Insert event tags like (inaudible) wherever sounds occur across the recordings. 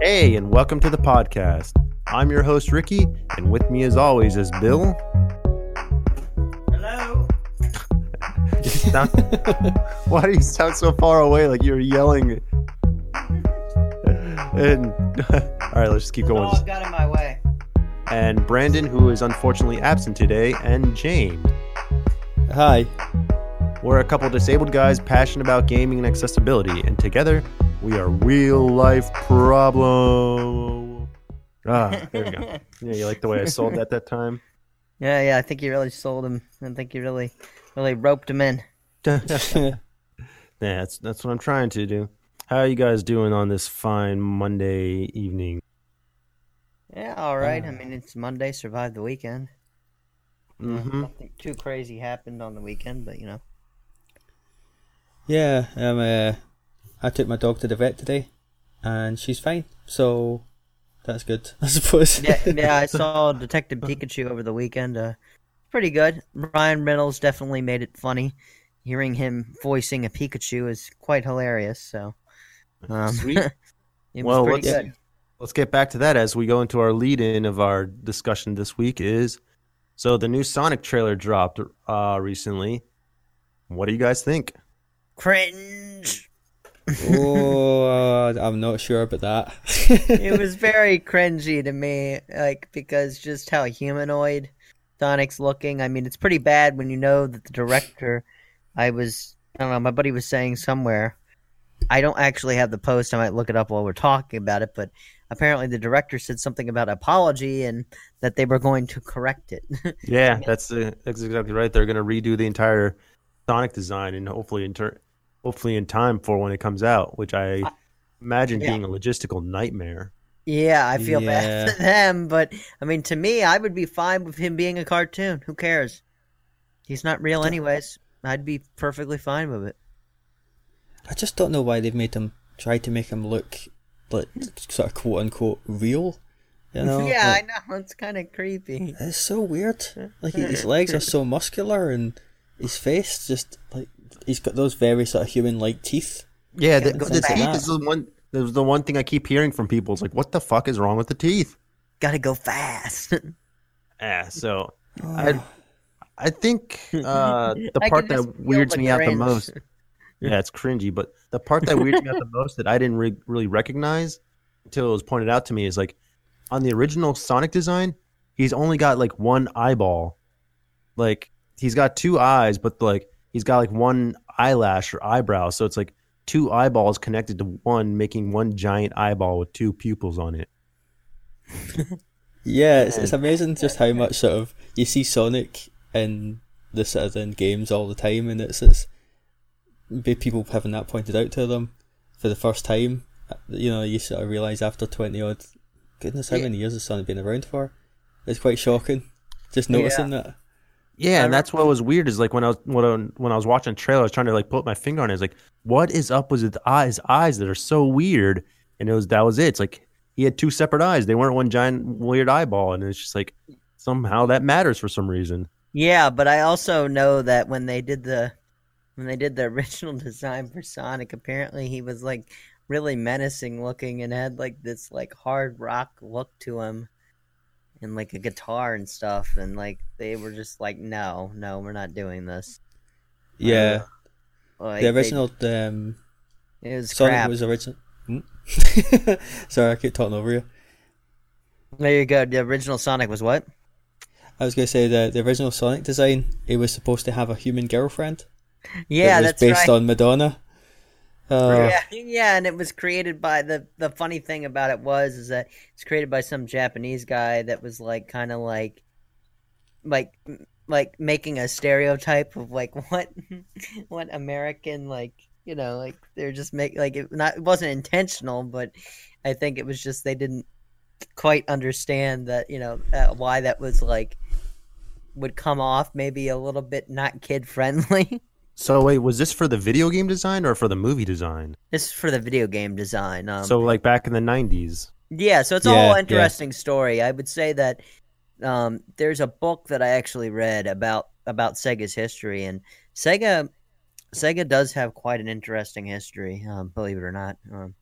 Hey, and welcome to the podcast. I'm your host, Ricky, and with me, as always, is Bill. Hello. (laughs) Sound- Why do you sound so far away like you're yelling? And (laughs) all right, let's just keep going. Dog got in my way. And Brandon, who is unfortunately absent today, and James. Hi. We're a couple disabled guys passionate about gaming and accessibility, and together we are Wheel Life Problem. Ah, there we go. (laughs) Yeah, you like the way I sold that that time? Yeah, yeah. I think you really sold him. I think you really, really roped him in. (laughs) yeah, that's that's what I'm trying to do. How are you guys doing on this fine Monday evening? Yeah, all right. I mean, it's Monday. Survived the weekend. Mm-hmm. Nothing too crazy happened on the weekend, but you know. Yeah, um, uh, I took my dog to the vet today, and she's fine. So that's good, (laughs) I suppose. Yeah, yeah. I (laughs) saw Detective Pikachu over the weekend. Uh, pretty good. Ryan Reynolds definitely made it funny. Hearing him voicing a Pikachu is quite hilarious. So, um, Sweet. (laughs) it was Well, pretty let's- good. Let's get back to that as we go into our lead-in of our discussion this week. Is so the new Sonic trailer dropped uh, recently. What do you guys think? Cringe. Oh, I'm not sure about that. it was (laughs) very cringy to me, like because just how humanoid Sonic's looking. I mean, it's pretty bad when you know that the director. I was, I don't know, my buddy was saying somewhere. I don't actually have the post. I might look it up while we're talking about it, but apparently the director said something about apology and that they were going to correct it. (laughs) Yeah, that's uh, that's exactly right. They're going to redo the entire Sonic design, and hopefully in tur- hopefully in time for when it comes out, which I imagine Yeah. being a logistical nightmare. yeah, I feel Yeah. bad for them, but I mean, to me, I would be fine with him being a cartoon. Who cares? He's not real, anyways. I'd be perfectly fine with it. I just don't know why they've made him try to make him look like sort of quote unquote real. You know? yeah, Like, I know. (laughs) It's kind of creepy. It's so weird. Like his (laughs) legs are so muscular, and his face just like he's got those very sort of human-like teeth. Yeah, the, go the teeth is the one. Is the one thing I keep hearing from people. It's like, what the fuck is wrong with the teeth? Gotta go fast. (laughs) Yeah, so (sighs) I, I think uh, (laughs) the part that feel weirds the me out the most. (laughs) Yeah, it's cringy, but the part that weirds me out the most that I didn't re- really recognize until it was pointed out to me is like on the original Sonic design, he's only got like one eyeball. Like he's got two eyes, but like he's got like one eyelash or eyebrow, so it's like two eyeballs connected to one, making one giant eyeball with two pupils on it. Yeah, it's, it's amazing just how much sort of you see Sonic in the sort of in games all the time, and it's it's be people having that pointed out to them for the first time. You know, you sort of realize after twenty odd, goodness, how Yeah. many years has Sonic been around for? It's quite shocking. Just noticing that. Yeah, and that's what was weird is like when I was when I, when I was watching trailer, I was trying to like put my finger on it. It's like, what is up with his eyes? Eyes that are so weird, and it was that was it. It's like he had two separate eyes; they weren't one giant weird eyeball, and it's just like somehow that matters for some reason. yeah, but I also know that when they did the when they did the (laughs) original design for Sonic, apparently he was like really menacing looking and had like this like hard rock look to him. And like a guitar and stuff, and like they were just like, no, no, we're not doing this. Yeah, Like, the they- original um, it was Sonic crap. was original. Hmm? (laughs) Sorry, I keep talking over you. There you go. The original Sonic was what? I was going to say the the original Sonic design. It was supposed to have a human girlfriend. Yeah, it was that's based right. on Madonna. Uh, Yeah, yeah, and it was created by the the funny thing about it was is that it's created by some Japanese guy that was like kind of like like like making a stereotype of like (laughs) what what American like you know like they're just make like it not it wasn't intentional but I think it was just they didn't quite understand that you know uh, why that was like would come off maybe a little bit not kid friendly. (laughs) So wait, was this for the video game design or for the movie design? this is for the video game design. Um, so like back in the '90s. Yeah, so it's a Yeah, whole yeah. interesting story. I would say that um, there's a book that I actually read about about Sega's history, and Sega Sega does have quite an interesting history, um, believe it or not. Um,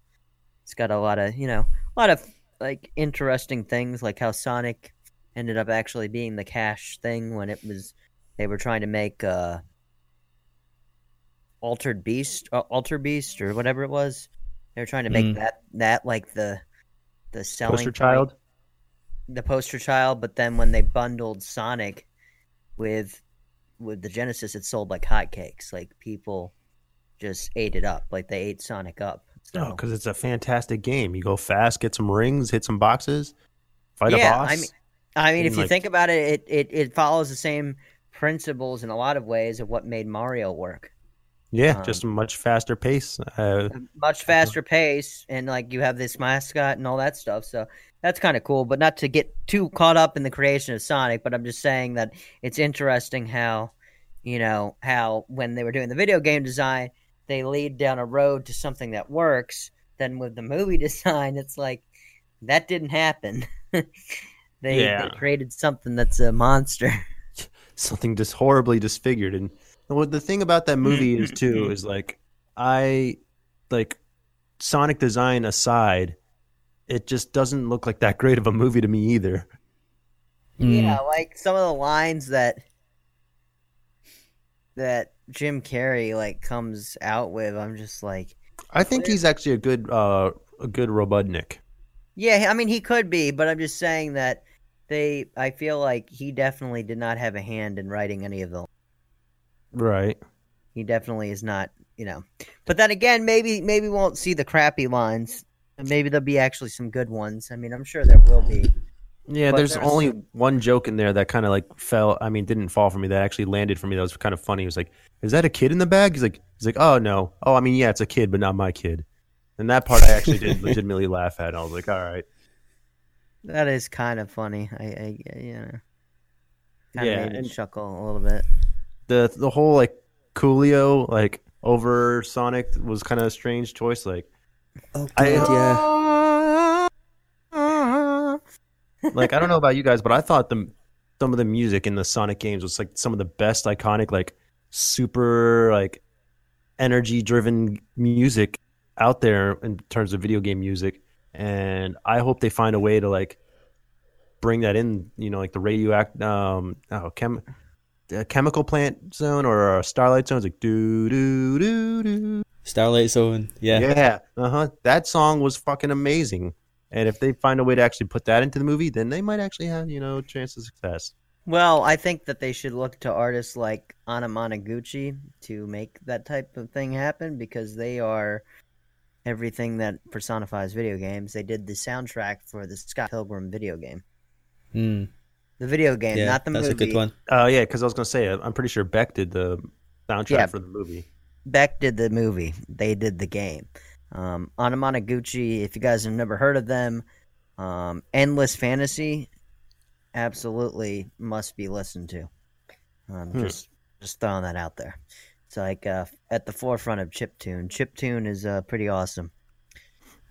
it's got a lot of you know a lot of like interesting things, like how Sonic ended up actually being the cash thing when it was they were trying to make uh altered beast uh, alter beast or whatever it was they were trying to make Mm. that that like the the selling Poster point- child. the poster child but then when they bundled sonic with with the genesis it sold like hotcakes like people just ate it up like they ate sonic up so, No, because it's a fantastic game. You go fast, get some rings, hit some boxes, fight Yeah, a boss. I mean- I mean, And, if you think about it, it, it, it follows the same principles in a lot of ways of what made Mario work. Yeah, um, just a much faster pace. Uh, Much faster pace, and like you have this mascot and all that stuff. So that's kind of cool, but not to get too caught up in the creation of Sonic. But I'm just saying that it's interesting how, you know, how when they were doing the video game design, they lead down a road to something that works. Then with the movie (laughs) design, it's like that didn't happen. (laughs) they, Yeah. they created something that's a monster. (laughs) something just horribly disfigured. And what the thing about that movie is too is like I like Sonic design aside, it just doesn't look like that great of a movie to me either. Mm. Yeah, like some of the lines that that Jim Carrey like comes out with, I'm just like, I think he's actually a good uh a good Robotnik. yeah, I mean he could be, but I'm just saying that they I feel like he definitely did not have a hand in writing any of them. Right. He definitely is not, you know. But then again, maybe maybe won't see the crappy lines. Maybe there'll be actually some good ones. I mean, I'm sure there will be. Yeah, there's, there's only one joke in there that kind of like fell. I mean, didn't fall for me. That actually landed for me. That was kind of funny. He was like, "Is that a kid in the bag?" He's like, "He's like, oh no, oh I mean, yeah, it's a kid, but not my kid." And that part I actually did (laughs) legitimately laugh at. I was like, "All right, That is kind of funny. I, I you know, kind of Yeah, made and- chuckle a little bit. The the whole like Coolio like over Sonic was kind of a strange choice. Like, Oh I- yeah. (laughs) like I don't know about you guys, but I thought the some of the music in the Sonic games was like some of the best iconic, like super like energy driven music out there in terms of video game music. And I hope they find a way to like bring that in, you know, like the radioact um oh chem a chemical plant zone or a starlight zone. It's like do do do do Starlight Zone, yeah. yeah, uh huh. That song was fucking amazing. And if they find a way to actually put that into the movie, then they might actually have you know a chance of success. Well, I think that they should look to artists like Anamanaguchi to make that type of thing happen because they are everything that personifies video games. They did the soundtrack for the Scott Pilgrim video game. Mm, The video game, yeah, not the that's movie. a good one. Oh yeah, because I was gonna say I'm pretty sure Beck did the soundtrack Yeah. for the movie. Beck did the movie. They did the game. Um, Anamanaguchi, if you guys have never heard of them, um, Endless Fantasy, absolutely must be listened to. Um, Hmm. Just just throwing that out there. It's like uh, at the forefront of chiptune. Chiptune is uh, pretty awesome.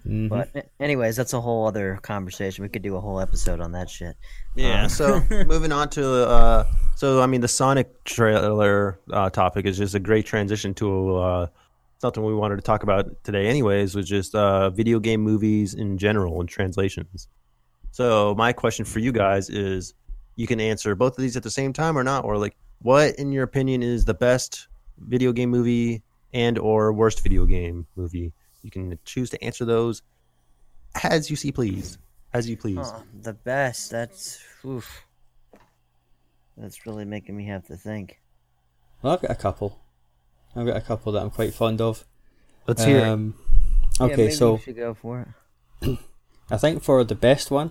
Mhm. But anyways, that's a whole other conversation. We could do a whole episode on that shit. Yeah. Um, so (laughs) moving on to uh, so I mean the Sonic trailer uh, topic is just a great transition to uh, something we wanted to talk about today, anyways, was just uh, video game movies in general and translations. So my question for you guys is, you can answer both of these at the same time or not, or like, what in your opinion is the best video game movie and or worst video game movie? You can choose to answer those as you see, please, as you please. Huh, the best. That's oof. That's really making me have to think. Well, I've got a couple. I've got a couple that I'm quite fond of. Let's hear. it. Um, Yeah, okay, maybe so you should go for it. (clears throat) I think for the best one,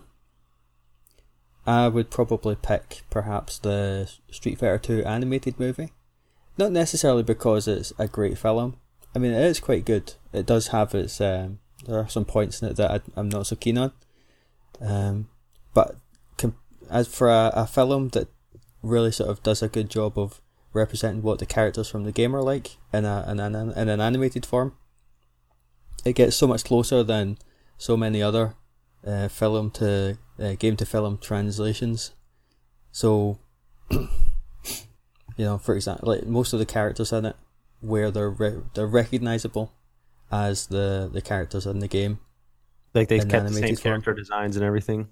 I would probably pick perhaps the Street Fighter 2 animated movie. Not necessarily because it's a great film. I mean, it is quite good. It does have its. Um, there are some points in it that I, I'm not so keen on. Um, but com- as for a, a film that really sort of does a good job of representing what the characters from the game are like in a in an in an animated form, it gets so much closer than so many other uh, film to uh, game to film translations. So, (coughs) you know, for example, like most of the characters in it, where they're re- they're recognizable as the the characters in the game, Like they in kept the same animated form. character designs and everything.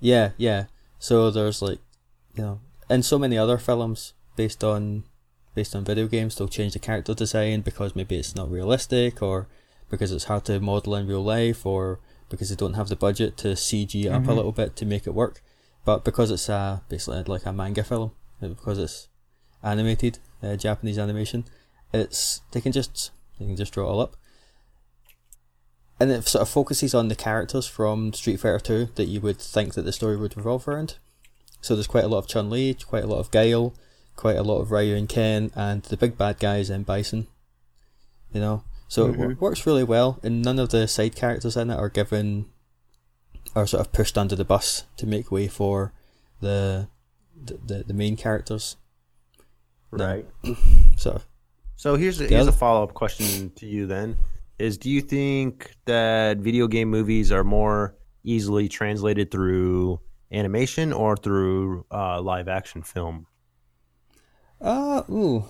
Yeah, yeah. So there's like, you know, and so many other films based on based on video games, they'll change the character design because maybe it's not realistic, or because it's hard to model in real life, or because they don't have the budget to CG it up a Mhm. little bit to make it work. But because it's uh, basically like a manga film, because it's animated, uh, Japanese animation, it's they can just they can just draw it all up. And it sort of focuses on the characters from Street Fighter 2 that you would think that the story would revolve around. So there's quite a lot of Chun Li, quite a lot of Guile, quite a lot of Ryu and Ken, and the big bad guys in Bison. You know, so it wo- Mhm. works really well, and none of the side characters in it are given, are sort of pushed under the bus to make way for the the, the, the main characters. Right. Sort of. So here's a, here's a follow up question to you then: Is do you think that video game movies are more easily translated through animation or through uh, live action film? Uh, ooh.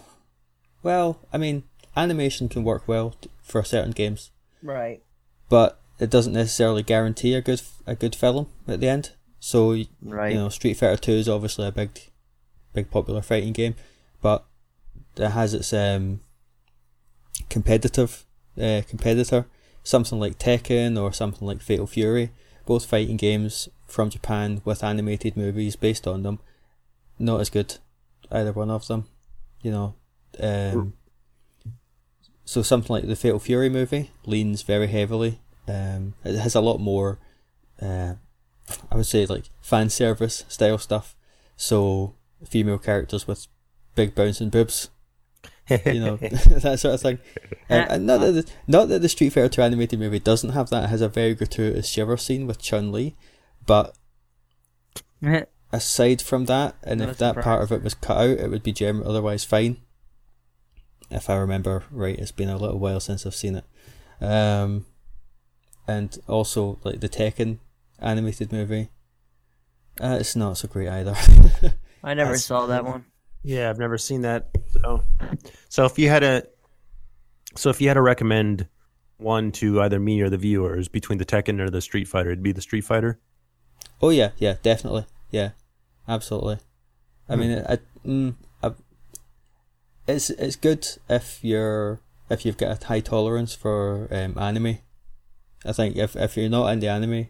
Well, I mean, animation can work well t- for certain games. Right. but it doesn't necessarily guarantee a good a good film at the end. So Right. you know, Street Fighter Two is obviously a big, big popular fighting game, but it has its um competitive uh, competitor, something like Tekken or something like Fatal Fury, both fighting games from Japan with animated movies based on them. Not as good, either one of them. You know, um, so something like the Fatal Fury movie leans very heavily. Um, it has a lot more, uh, I would say like fan service style stuff. So female characters with big bouncing boobs, you know (laughs) (laughs) that sort of thing. Um, and not that the, not that the Street Fighter Two animated movie doesn't have that. It has a very gratuitous shiver scene with Chun Li, but aside from that, and No if that part of it was cut out, it would be gem otherwise fine. If I remember right, it's been a little while since I've seen it. Um, and also like the Tekken animated movie, uh, it's not so great either. (laughs) I never saw that one. Yeah, I've never seen that. So, so if you had a, so if you had to recommend one to either me or the viewers between the Tekken or the Street Fighter, it'd be the Street Fighter. oh yeah, yeah, definitely, yeah, absolutely. I mean, I, mm, I, it's it's good if you're if you've got a high tolerance for um, anime. I think if if you're not into anime,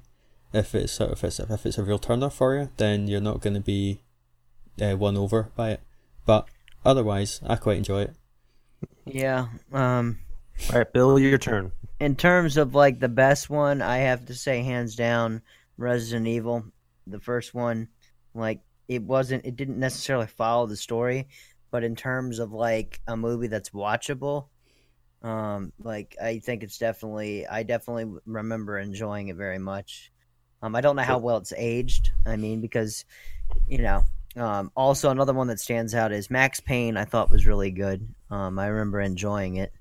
if it's sort of if it's, if it's a real turner for you, then you're not going to be uh, won over by it. But otherwise, I quite enjoy it. Yeah. Um. All right, Bill, your turn. in terms of like the best one, I have to say hands down Resident Evil, the first one. Like it wasn't it didn't necessarily follow the story, but in terms of like a movie that's watchable, um like I think it's definitely I definitely remember enjoying it very much. Um I don't know how well it's aged. I mean because you know, um also another one that stands out is Max Payne I thought was really good. Um I remember enjoying it.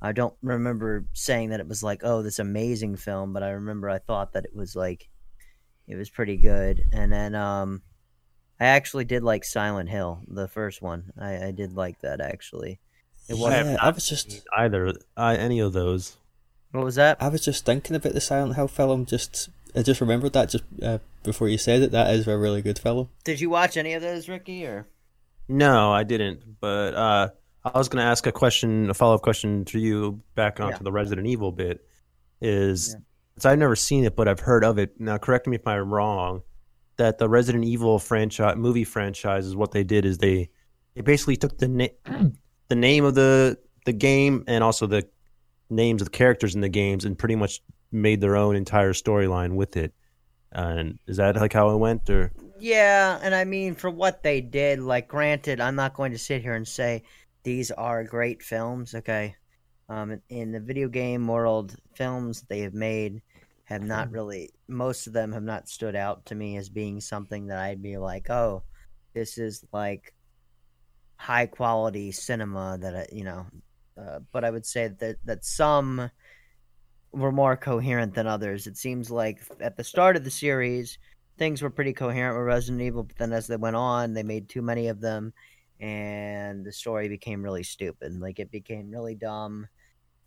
I don't remember saying that it was like, oh, this amazing film, but I remember I thought that it was like, it was pretty good. And then um, I actually did like Silent Hill, the first one. I, I did like that actually. It was have yeah, not I was just Either uh, any of those. what was that? I was just thinking about the Silent Hill film. Just I just remembered that just uh, before you said it. That is a really good film. Did you watch any of those, Ricky? Or No, I didn't. But uh, I was going to ask a question, a follow up question to you back onto Yeah. the Resident Evil bit. Is Yeah. so I've never seen it, but I've heard of it. Now, correct me if I'm wrong. That the Resident Evil franchise, movie franchise, is what they did. Is they they basically took the na- the name of the the game and also the names of the characters in the games and pretty much made their own entire storyline with it. And is that like how it went, or yeah, and I mean for what they did, like granted, I'm not going to sit here and say these are great films. Okay, um, in- in the video game world, films they have made have not really. Most of them have not stood out to me as being something that I'd be like, oh, this is like high quality cinema that I, you know. Uh, but I would say that that some were more coherent than others. It seems like at the start of the series, things were pretty coherent with Resident Evil, but then as they went on, they made too many of them, and the story became really stupid. Like it became really dumb,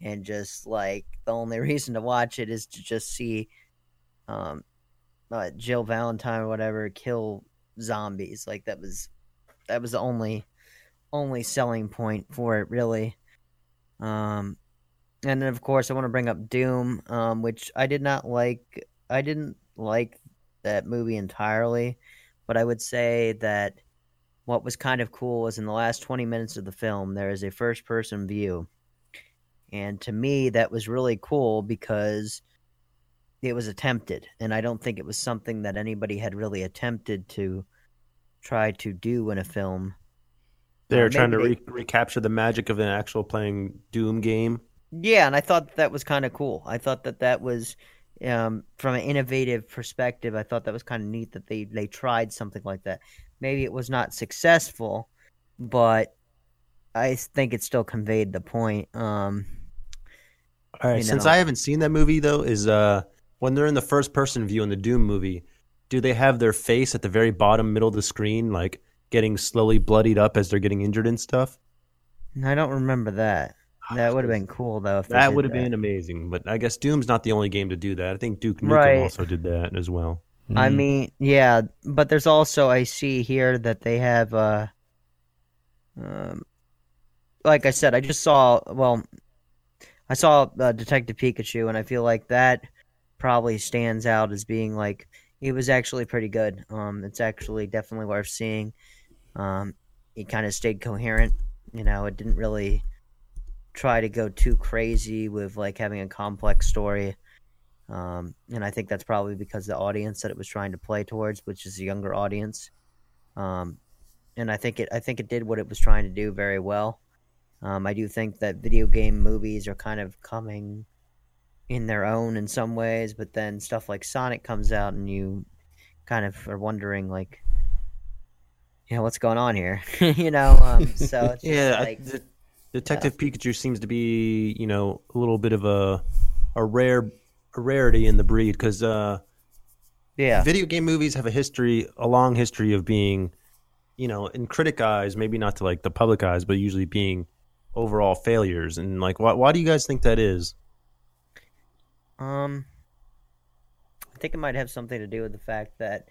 and just like the only (laughs) reason to watch it is to just see um, uh, Jill Valentine or whatever kill zombies. Like that was that was the only only selling point for it, really. Um, and then of course I want to bring up Doom, um, which I did not like. I didn't like that movie entirely, but I would say that what was kind of cool was in the last 20 minutes of the film there is a first person view and to me that was really cool because it was attempted and i don't think it was something that anybody had really attempted to try to do in a film They're Uh, trying to re- recapture the magic of an actual playing Doom game. Yeah, and I thought that was kind of cool. I thought that that was um, from an innovative perspective. I thought that was kind of neat that they they tried something like that. Maybe it was not successful, but I think it still conveyed the point. Um, All right, you since. I haven't seen that movie though, is uh when they're in the first person view in the Doom movie, do they have their face at the very bottom middle of the screen, like getting slowly bloodied up as they're getting injured and stuff? I don't remember that. That would have been cool though. If That would have been amazing, but I guess Doom's not the only game to do that. I think Duke Nukem Right. also did that as well. I Mm. mean, yeah, but there's also I see here that they have uh um like I said, I just saw well I saw uh, Detective Pikachu and I feel like that probably stands out as being like it was actually pretty good. Um it's actually definitely worth seeing. Um it kind of stayed coherent, you know, it didn't really try to go too crazy with like having a complex story. Um, and I think that's probably because the audience that it was trying to play towards, which is a younger audience. Um, and I think it, I think it did what it was trying to do very well. Um, I do think that video game movies are kind of coming in their own in some ways, but then stuff like Sonic comes out, and you kind of are wondering, like, you know, what's going on here? (laughs) you know, um, so it's (laughs) just Yeah, I- the- Detective Pikachu seems to be, you know, a little bit of a a rare a rarity in the breed because uh, yeah, video game movies have a history, a long history of being, you know, in critic eyes, maybe not to like the public eyes, but usually being overall failures. And like, why why do you guys think that is? Um, I think it might have something to do with the fact that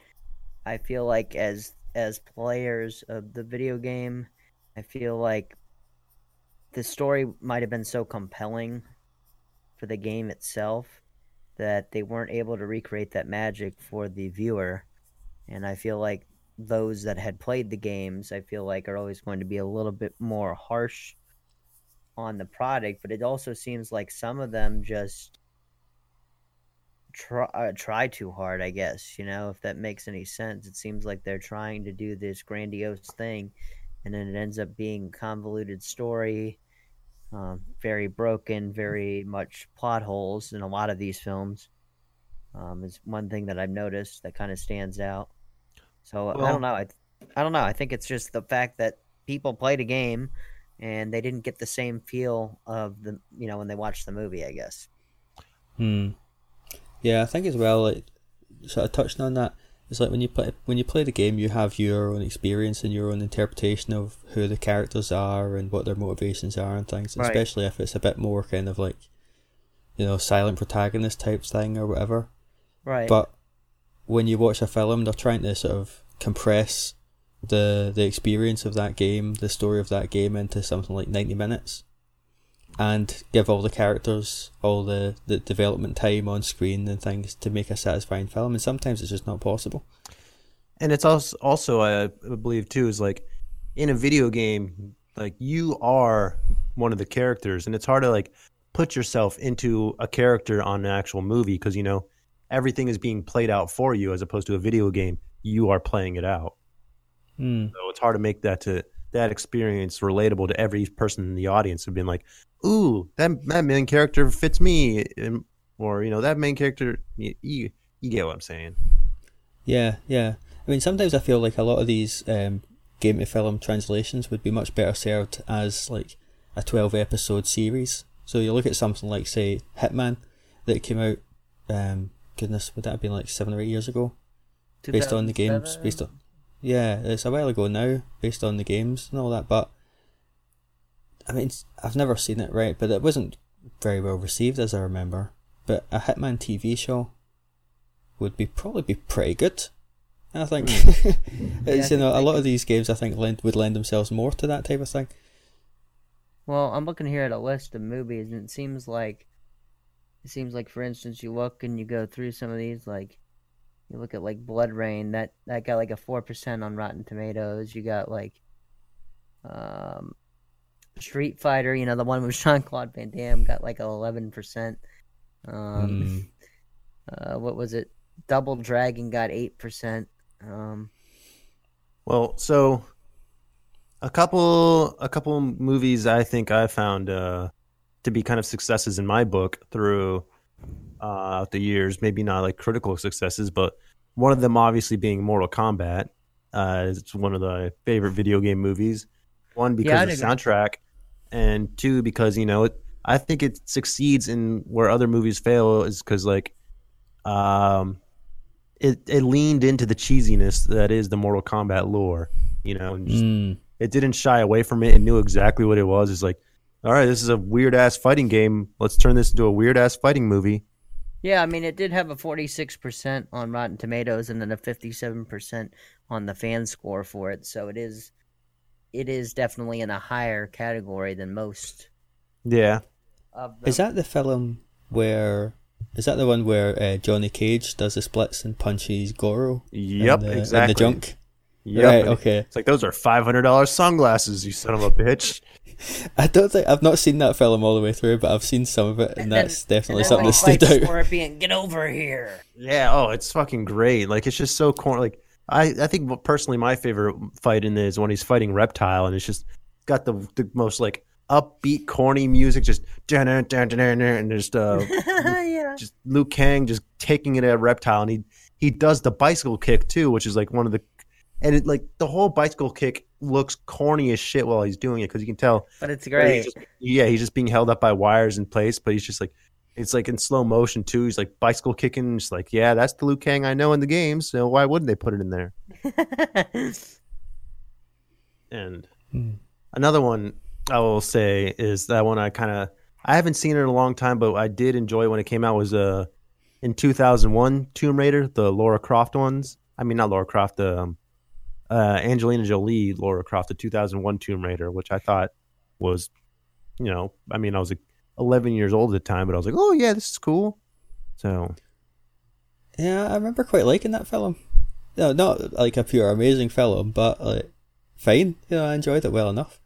I feel like as as players of the video game, I feel like the story might have been so compelling for the game itself that they weren't able to recreate that magic for the viewer. And I feel like those that had played the games, I feel like are always going to be a little bit more harsh on the product, but it also seems like some of them just try uh, try too hard, I guess. You know, if that makes any sense. It seems like they're trying to do this grandiose thing, and then it ends up being convoluted story, um, very broken, very much plot holes in a lot of these films. Um, is one thing that I've noticed that kind of stands out. So I don't know. I, I don't know. I think it's just the fact that people played a game and they didn't get the same feel of the you know when they watched the movie. I guess. Hmm. Yeah, I think as well, like sort of touching on that, it's like when you play when you play the game, you have your own experience and your own interpretation of who the characters are and what their motivations are and things. Right. Especially if it's a bit more kind of like, you know, silent protagonist type thing or whatever. Right. But when you watch a film, they're trying to sort of compress the the experience of that game, the story of that game, into something like ninety minutes, and give all the characters all the, the development time on screen and things to make a satisfying film. And sometimes it's just not possible. And it's also also I believe too is like in a video game, like you are one of the characters, and it's hard to like put yourself into a character on an actual movie because you know everything is being played out for you as opposed to a video game. You are playing it out, Hmm. so it's hard to make that to that experience relatable to every person in the audience. Of being like, "Ooh, that that main character fits me," and- or you know that main character. You, you, you get what I'm saying? Yeah, yeah. I mean, sometimes I feel like a lot of these um, game to film translations would be much better served as like a twelve episode series. So you look at something like, say, Hitman, that came out. Um, goodness, would that have been like seven or eight years ago? Based on the games, based on yeah, it's a while ago now, based on the games and all that. But I mean, I've never seen it right, but it wasn't very well received as I remember. But a Hitman TV show would be probably be pretty good. I think Hmm. (laughs) it's Yeah, you know a lot of these games I think lend, would lend themselves more to that type of thing. Well, I'm looking here at a list of movies, and it seems like it seems like, for instance, you look and you go through some of these, like you look at like BloodRayne, that that got like a four percent on Rotten Tomatoes. You got like um, Street Fighter, you know, the one with (laughs) Jean Claude Van Damme, got like a eleven percent. Um, Mm. (laughs) uh, what was it? Double Dragon got eight percent. Um, Well, so a couple a couple movies I think I found uh, to be kind of successes in my book through uh, the years. Maybe not like critical successes, but one of them obviously being Mortal Kombat. Uh, it's one of the favorite video game movies. One because Yeah, of the soundtrack, and two because you know it. I think it succeeds in where other movies fail is because like, um, it it leaned into the cheesiness that is the Mortal Kombat lore. You know, and just, Mm. it didn't shy away from it and knew exactly what it was. It's like, all right, this is a weird ass fighting game. Let's turn this into a weird ass fighting movie. Yeah, I mean, it did have a 46% on Rotten Tomatoes and then a 57% on the fan score for it. So it is it is definitely in a higher category than most Yeah, of. Is that the film where? Is that the one where uh, Johnny Cage does the splits and punches Goro? yep, in the, in exactly. the junk. Yep. Right. Okay. It's like those are five hundred dollars sunglasses, you son of a bitch. I don't think I've not seen that film all the way through, but I've seen some of it, and, And then- that's definitely And something that stood out. Scorpion, get over here. Yeah. Oh, it's fucking great. Like it's just so corny. Like I, I think personally my favorite fight in this is when he's fighting Reptile, and it's just got the the most like upbeat, corny music, just dun dun dun dun dun, and just uh, (laughs) yeah. just Liu Kang just taking it at Reptile, and he he does the bicycle kick too, which is like one of the, and it like the whole bicycle kick looks corny as shit while he's doing it because you can tell But it's great. He's just, yeah, he's just being held up by wires in place, but he's just like it's like in slow motion too. He's like bicycle kicking, just like yeah, that's the Liu Kang I know in the game, so why wouldn't they put it in there? (laughs) And Hmm. another one I will say is that one I kind of I haven't seen it in a long time, but I did enjoy when it came out. Was uh in 2001 Tomb Raider, the Lara Croft ones. I mean, not Lara Croft, the um, uh, Angelina Jolie Lara Croft, the 2001 Tomb Raider, which I thought was, you know, I mean, I was like 11 years old at the time, but I was like, oh yeah, this is cool. So Yeah, I remember quite liking that film. No, not like a pure amazing film, but like fine. You know, I enjoyed it well enough.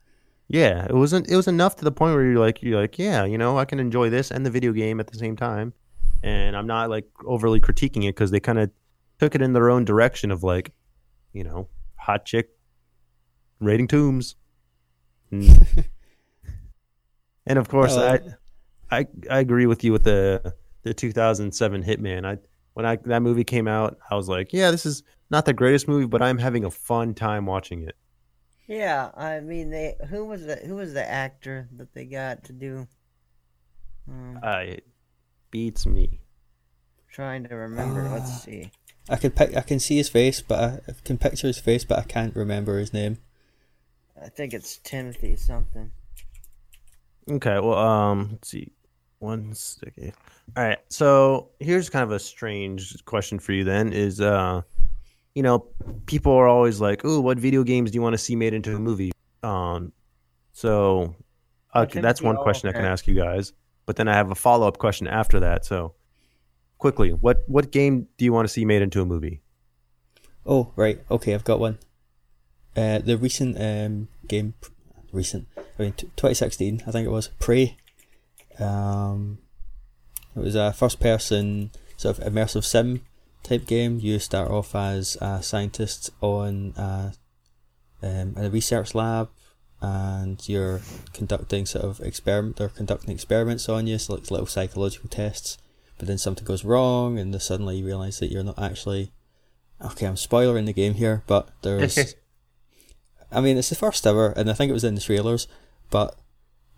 yeah, it wasn't. It was enough to the point where you're like, you're like, yeah, you know, I can enjoy this and the video game at the same time, and I'm not like overly critiquing it because they kind of took it in their own direction of like, you know, hot chick raiding tombs, and, (laughs) and of course, Oh. I, I I agree with you with the the 2007 Hitman. I when I that movie came out, I was like, yeah, this is not the greatest movie, but I'm having a fun time watching it. yeah, I mean, they who was the who was the actor that they got to do? Um, Uh, it beats me. trying to remember. Ah. Let's see. I can pic- I can see his face, but I, I can picture his face, but I can't remember his name. I think it's Timothy something. Okay, well, um, let's see. One second. All right, so here's kind of a strange question for you. Then is, uh, you know, people are always like, "Oh, what video games do you want to see made into a movie?" Um, so okay, that's one question I can ask you guys. But then I have a follow up question after that. So quickly, what what game do you want to see made into a movie? Oh, right. Okay, I've got one. Uh, the recent um game, recent. I mean, t- 2016, I think it was. Prey. Um, it was a first-person sort of immersive sim type game. You start off as a scientist on a, um, in a research lab, and you're conducting sort of experiment. They're conducting experiments on you, so like little psychological tests. But then something goes wrong, and then suddenly you realize that you're not actually Okay, I'm spoiling the game here, but there's. (laughs) I mean, it's the first ever, and I think it was in the trailers, but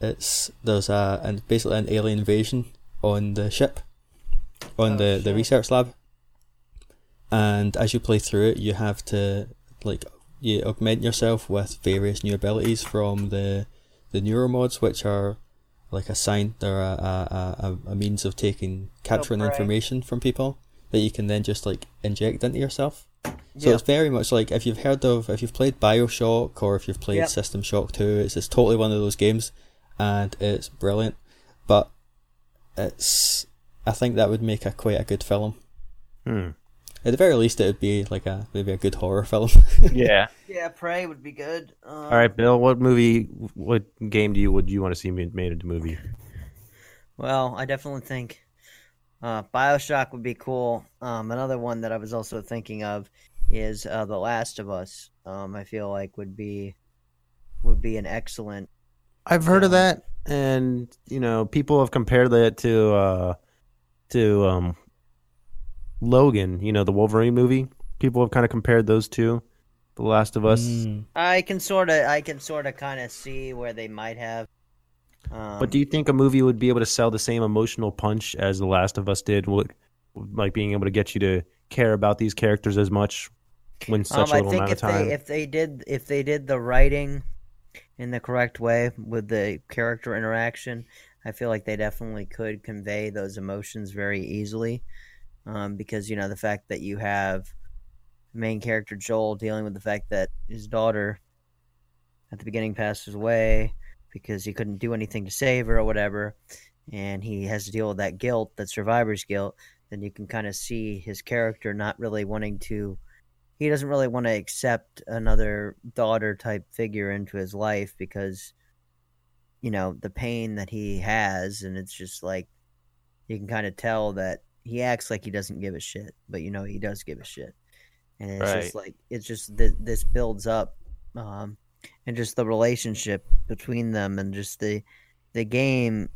it's there's a and basically an alien invasion on the ship, on Oh, the the research lab, and as you play through it, you have to like you augment yourself with various new abilities from the the neuromods, which are like a sign they're a, a, a, a means of taking capturing prey. information from people. that you can then just like inject into yourself. So Yeah. it's very much like if you've heard of if you've played Bioshock or if you've played Yep. System Shock Two, it's it's totally one of those games, and it's brilliant. But it's I think that would make a quite a good film. Hmm. At the very least, it would be like a maybe a good horror film. (laughs) (laughs) Yeah. Yeah, Prey would be good. Um, All right, Bill. What movie? What game do you would you want to see made made into movie? Well, I definitely think uh, Bioshock would be cool. Um, another one that I was also thinking of is uh, The Last of Us. Um, I feel like would be would be an excellent. I've heard of that, and you know, people have compared that to uh to um Logan. You know, the Wolverine movie. People have kind of compared those two. The Last of Us. Mm. I can sort of I can sort of kind of see where they might have. Um, But do you think a movie would be able to sell the same emotional punch as The Last of Us did? Would like being able to get you to care about these characters as much when such um, a I little think amount of time? they if they did if they did the writing in the correct way with the character interaction, I feel like they definitely could convey those emotions very easily. Um, because you know the fact that you have main character Joel dealing with the fact that his daughter at the beginning passes away because he couldn't do anything to save her or whatever, and he has to deal with that guilt, that survivor's guilt. Then you can kind of see his character not really wanting to he doesn't really want to accept another daughter type figure into his life because you know the pain that he has and it's just like you can kind of tell that he acts like he doesn't give a shit but you know he does give a shit and it's just like it's just th- this builds up um and just the relationship between them and just the the game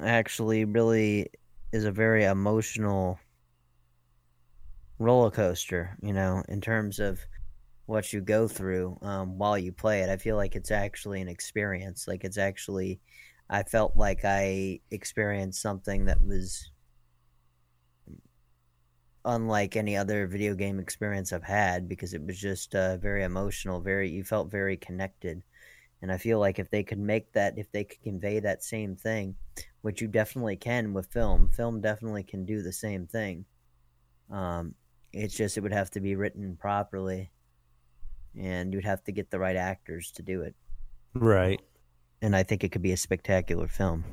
actually really is a very emotional roller coaster, you know, in terms of what you go through um, while you play it. I feel like it's actually an experience. Like it's actually, I felt like I experienced something that was unlike any other video game experience I've had because it was just uh, very emotional. Very, you felt very connected. And I feel like if they could make that, if they could convey that same thing, which you definitely can with film, film definitely can do the same thing. Um, it's just it would have to be written properly, and you'd have to get the right actors to do it. right. And I think it could be a spectacular film.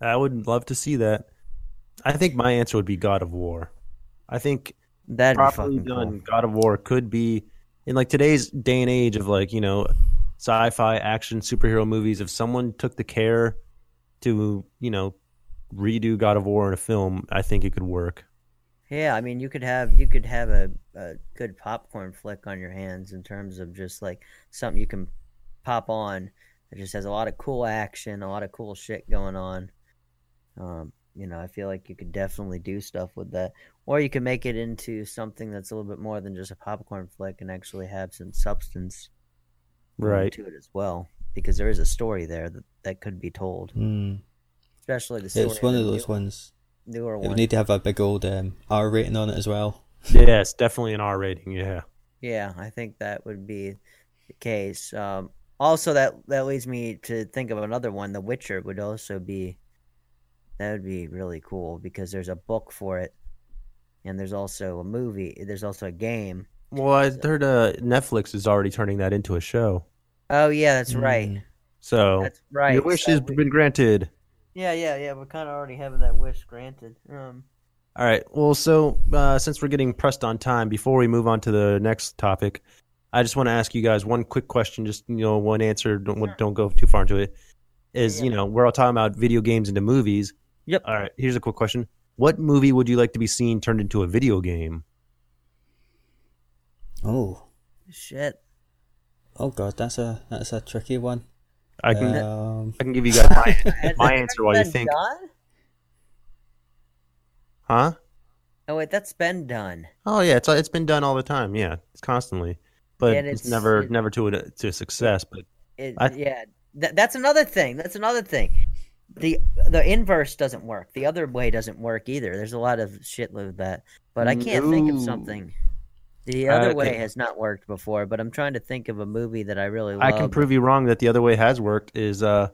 I would love to see that. I think my answer would be God of War. I think That'd be properly done, cool. God of War could be in like today's day and age of like you know sci-fi action superhero movies. If someone took the care to you know redo God of War in a film, I think it could work. Yeah, I mean, you could have you could have a, a good popcorn flick on your hands in terms of just like something you can pop on that just has a lot of cool action, a lot of cool shit going on. Um, you know, I feel like you could definitely do stuff with that, or you can make it into something that's a little bit more than just a popcorn flick and actually have some substance Right. to it as well, because there is a story there that that could be told, Mm. especially the story. It's one the of those newer, ones. newer It would need to have a big old um, R rating on it as well. Yes, definitely an R rating. Yeah. Yeah, I think that would be the case. Um, also, that that leads me to think of another one. The Witcher would also be that would be really cool because there's a book for it, and there's also a movie. There's also a game. Well, I heard uh, Netflix is already turning that into a show. Oh yeah, that's right. Mm. So That's right. your wish So has we- been granted. yeah, yeah, yeah. We're kind of already having that wish granted. Um, All right. Well, so uh, since we're getting pressed on time, before we move on to the next topic, I just want to ask you guys one quick question. Just you know, one answer. Don't Sure. don't go too far into it. Is Yeah. you know we're all talking about video games into movies. Yep. All right. Here's a quick question. What movie would you like to be seen turned into a video game? Oh, shit. oh god, that's a that's a tricky one. I can Um, I can give you guys my (laughs) my answer while you think. done? Huh? Oh wait, that's been done. Oh yeah, it's it's been done all the time. Yeah, it's constantly, but And it's, it's- never it- never to a, to success. But It, I- yeah, th- that's another thing. That's another thing. The the inverse doesn't work. The other way doesn't work either. There's a lot of shit with that. But I can't think of something. The other Uh, way okay. has not worked before, but I'm trying to think of a movie that I really love. I can prove you wrong that the other way has worked. Is uh,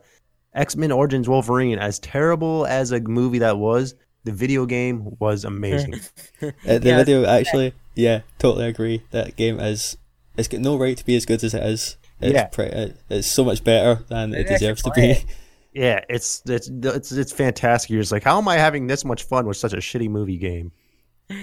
X Men Origins Wolverine as terrible as a movie that was? The video game was amazing. (laughs) Uh, the Yeah, video actually, yeah, totally agree. That game is it's got no right to be as good as it is. It's Yeah. pre- it's so much better than Maybe it deserves to be. it. (laughs) yeah, it's it's it's it's fantastic. You're just like, how am I having this much fun with such a shitty movie game?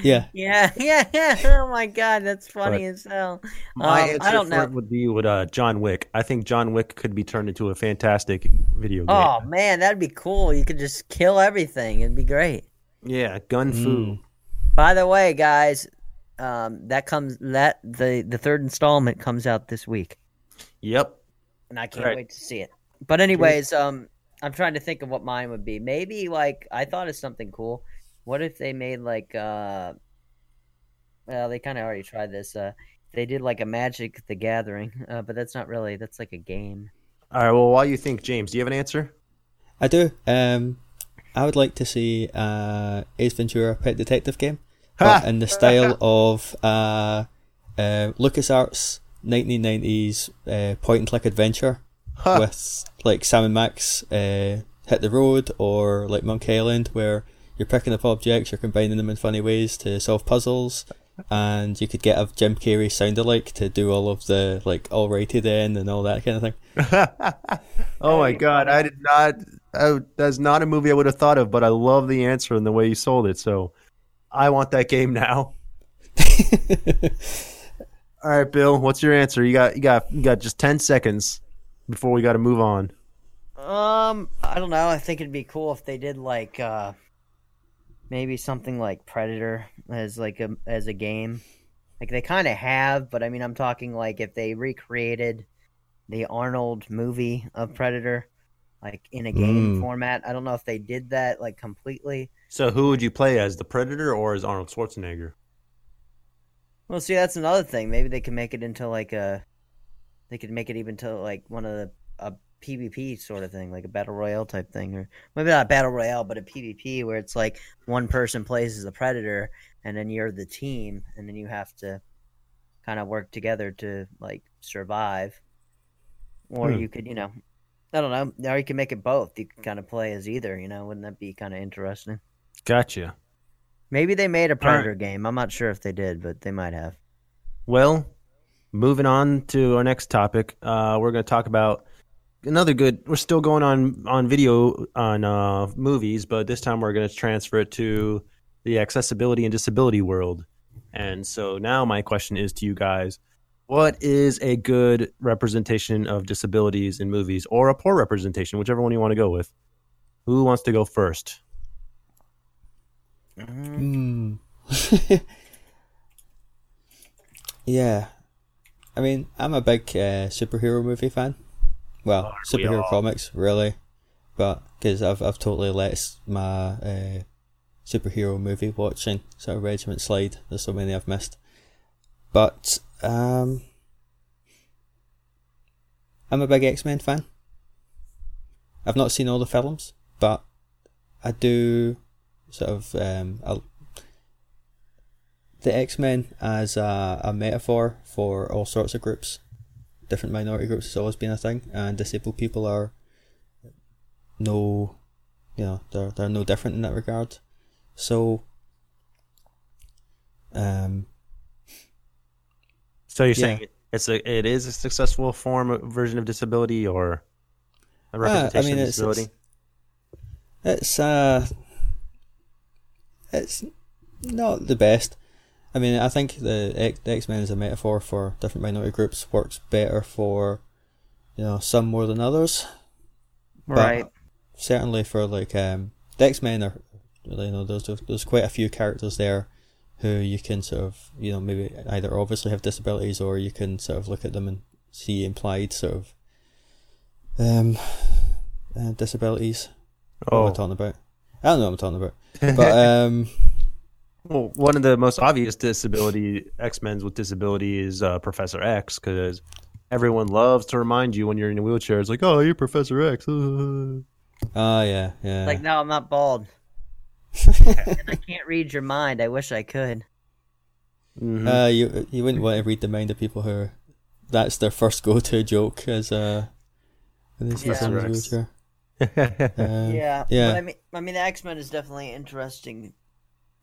yeah, (laughs) Yeah, (laughs) yeah, yeah. Oh my god, that's funny But as hell. My Um, answer I don't for know. it would be with uh, John Wick. I think John Wick could be turned into a fantastic video game. Oh man, that'd be cool. You could just kill everything. It'd be great. Yeah, gun fu. Mm. By the way, guys, um, that comes that the the third installment comes out this week, Yep. and I can't Right. wait to see it. But anyways, um, I'm trying to think of what mine would be. Maybe like I thought of something cool. What if they made like uh, well, they kind of already tried this. Uh, they did like a Magic the Gathering, uh, but that's not really. That's like a game. All right. Well, while you think, James, do you have an answer? I do. Um, I would like to see uh, Ace Ventura Pet Detective game, but in the style (laughs) of uh, uh, LucasArts 1990s uh, point and click adventure Huh. with like Sam and Max uh, hit the road or like Monkey Island where you're picking up objects, you're combining them in funny ways to solve puzzles, and you could get a Jim Carrey sound alike to do all of the like all alrighty then and all that kind of thing. (laughs) oh my god. I did not. I, that's not a movie I would have thought of, but I love the answer and the way you sold it. So, I want that game now. (laughs) All right, Bill, what's your answer? You got you got you got just ten seconds before we got to move on. Um, I don't know. I think it'd be cool if they did like uh maybe something like Predator as like a as a game. Like they kind of have, but I mean I'm talking like if they recreated the Arnold movie of Predator like in a game Mm. format. I don't know if they did that like completely. So, who would you play as the Predator or as Arnold Schwarzenegger? Well, see, that's another thing. Maybe they can make it into like a they could make it even to like one of the a PvP sort of thing, like a battle royale type thing, or maybe not a battle royale, but a PvP where it's like one person plays as the predator, and then you're the team, and then you have to kind of work together to like survive. Or Hmm. you could, you know, I don't know, or you can make it both. You can kind of play as either, you know. Wouldn't that be kind of interesting? Gotcha. Maybe they made a All right. predator game. I'm not sure if they did, but they might have. Well, moving on to our next topic, uh, we're going to talk about another good. We're still going on on video on uh, movies, but this time we're going to transfer it to the accessibility and disability world. And so now my question is to you guys: What is a good representation of disabilities in movies, or a poor representation, whichever one you want to go with? Who wants to go first? Mm, (laughs) yeah, I mean, I'm a big uh, superhero movie fan. Well, Aren't superhero all? comics, really, but because I've I've totally let my uh, superhero movie watching sort of regiment slide. There's so many I've missed, but um, I'm a big X Men fan. I've not seen all the films, but I do sort of um, I, the X Men as a, a metaphor for all sorts of groups, different minority groups has always been a thing, and disabled people are no, you know, they're they're no different in that regard. So, um, So you're Yeah. saying it's a it is a successful form of version of disability or a Ah, I representation mean, of it's- disability? it's- it's uh, it's not the best. I mean, I think the X Men as a metaphor for different minority groups works better for, you know, some more than others. But right. certainly for like um, the X Men are, you know, there's there's quite a few characters there who you can sort of, you know, maybe either obviously have disabilities or you can sort of look at them and see implied sort of um uh, disabilities. What am I Oh, talking about? I don't know what I'm talking about. But (laughs) um, well, one of the most obvious disability X Men's with disability is uh, Professor X because everyone loves to remind you when you're in a wheelchair. It's like, oh, you're Professor X. uh." (laughs) ah, yeah, yeah. Like, no, I'm not bald. (laughs) I can't read your mind. I wish I could. Mhm. Uh, you you wouldn't want to read the mind of people who that's their first go to joke as uh when they see Yeah. someone's Rex. wheelchair. (laughs) Uh, yeah, yeah. But I mean, I mean, the X Men is definitely interesting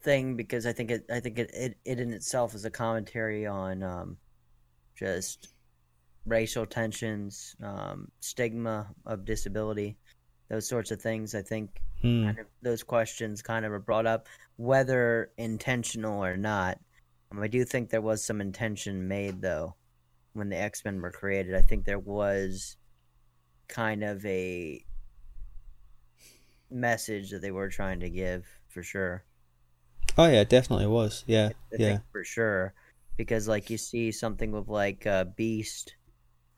thing because I think it, I think it, it, it in itself is a commentary on um, just racial tensions, um, stigma of disability, those sorts of things. I think Hmm. kind of those questions kind of are brought up, whether intentional or not. Um, I do think there was some intention made though when the X Men were created. I think there was kind of a message that they were trying to give for sure. Oh yeah, definitely was. Yeah, I yeah. think for sure because like you see something with like uh, Beast,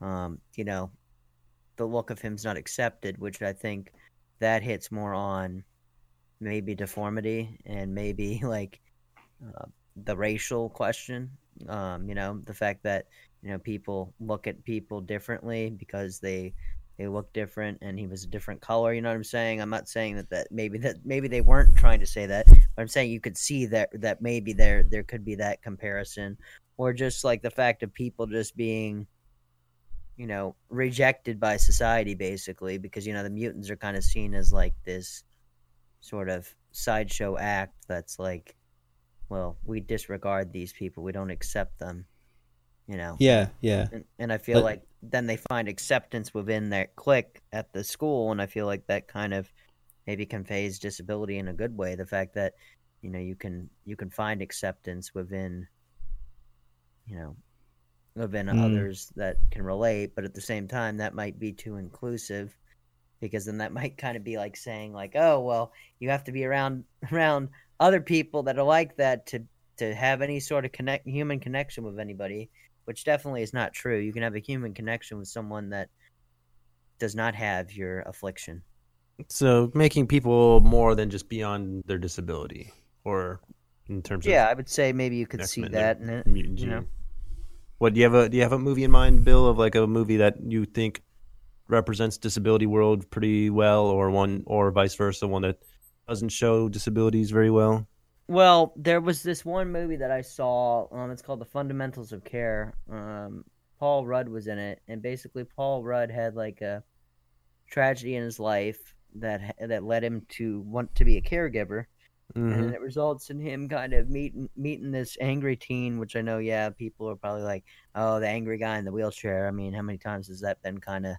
um, you know, the look of him's not accepted, which I think that hits more on maybe deformity and maybe (laughs) like uh, the racial question. Um, you know, the fact that you know people look at people differently because they they look different and he was a different color you know what i'm saying? I'm not saying that that maybe that maybe they weren't trying to say that but i'm saying you could see that that maybe there there could be that comparison or just like the fact of people just being you know rejected by society basically because you know the mutants are kind of seen as like this sort of sideshow act that's like well we disregard these people we don't accept them you know Yeah, yeah. and, and I feel But- like then they find acceptance within their clique at the school, and I feel like that kind of maybe conveys disability in a good way. The fact that you know you can you can find acceptance within you know within Mm. others that can relate, but at the same time that might be too inclusive because then that (laughs) might kind of be like saying like oh well you have to be around (laughs) around other people that are like that to to have any sort of connect human connection with anybody which definitely is not true. You can have a human connection with someone that does not have your affliction. So making people more than just beyond their disability, or in terms of Yeah, I would say maybe you could see that in it. mutant you know. gene. What do you have a do you have a movie in mind, Bill, of like a movie that you think represents disability world pretty well, or one or vice versa, one that doesn't show disabilities very well? Well, there was this one movie that I saw. Um, it's called The Fundamentals of Care. Um, Paul Rudd was in it, and basically Paul Rudd had like a tragedy in his life that that led him to want to be a caregiver, Mhm. and it results in him kind of meeting meeting this angry teen. Which I know, yeah, people are probably like, "Oh, the angry guy in the wheelchair." I mean, how many times has that been kind of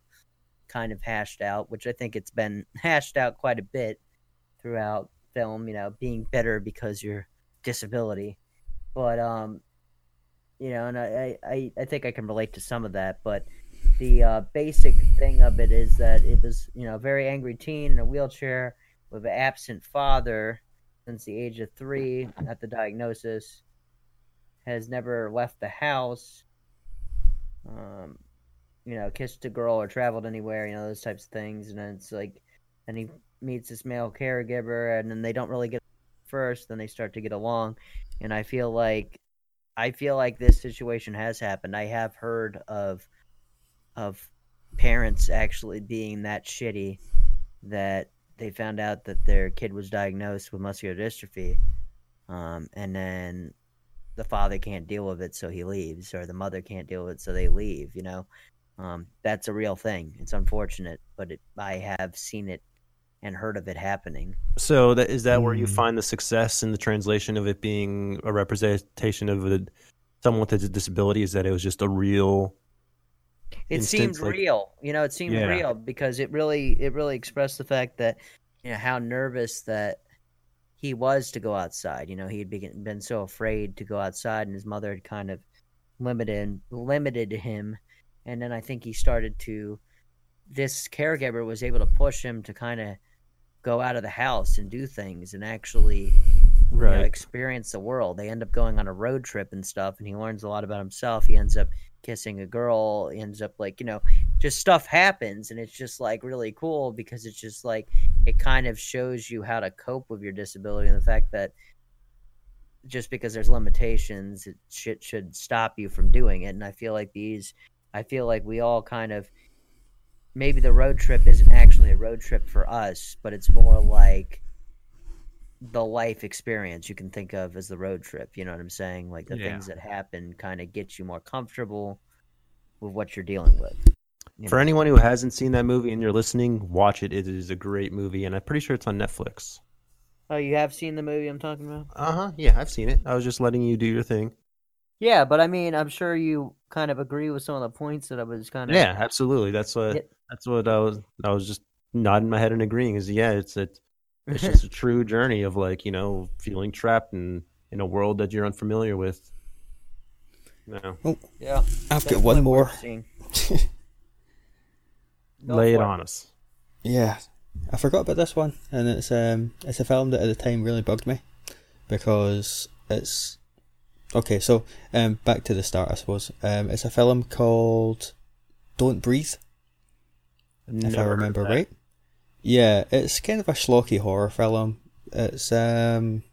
kind of hashed out? Which I think it's been (laughs) hashed out quite a bit throughout film. You know, being better because your disability, but um, you know, and I I I think I can relate to some of that, but. The uh, basic thing of it is that it was, you know, a very angry teen in a wheelchair with an absent father since the age of three at the diagnosis, has never left the house, um, you know, kissed a girl or traveled anywhere, you know, those types of things. And it's like, and he meets this male caregiver, and then they don't really get first, then they start to get along. And I feel like, I feel like this situation has happened. I have heard of, of parents actually being that shitty that they found out that their kid was diagnosed with muscular dystrophy, um, and then the father can't deal with it, so he leaves, or the mother can't deal with it, so they leave. You know, um, that's a real thing. It's unfortunate, but it, I have seen it and heard of it happening. So that is that where you Mm. find the success in the translation of it being a representation of a, someone with a disability? Is that it was just a real It instance, seemed like- real, you know. It seemed Yeah. real because it really, it really expressed the fact that you know how nervous that he was to go outside. You know, he had been, been so afraid to go outside, and his mother had kind of limited limited him. And then I think he started to. This caregiver was able to push him to kind of go out of the house and do things and actually you know, experience the world. They end up going on a road trip and stuff, and he learns a lot about himself. He ends up kissing a girl, he ends up like, you know, just stuff happens, and it's just like really cool because it's just like it kind of shows you how to cope with your disability and the fact that just because there's limitations, it shit should stop you from doing it. And I feel like these, I feel like we all kind of maybe the road trip isn't actually a road trip for us, but it's more like the life experience you can think of as the road trip. You know what I'm saying? Like the Yeah. things that happen kind of get you more comfortable with what you're dealing with. you For know. anyone who hasn't seen that movie and you're listening, watch it. It is a great movie, and I'm pretty sure it's on Netflix. Oh, you have seen the movie I'm talking about? Uh huh. Yeah, I've seen it. I was just letting you do your thing. Yeah, but I mean, I'm sure you kind of agree with some of the points that I was kind of. Yeah, absolutely. That's what. Yeah. That's what I was. I was just nodding my head and agreeing. Is yeah, it's it, (laughs) it's just a true journey of like you know feeling trapped in in a world that you're unfamiliar with. No, yeah. I've got one more. worth (laughs) lay it on us. Yeah, I forgot about this one, and it's um it's a film that at the time really bugged me because it's okay. So um back to the start, I suppose. Um, it's a film called Don't Breathe, if Never I remember right. Yeah, it's kind of a schlocky horror film. It's um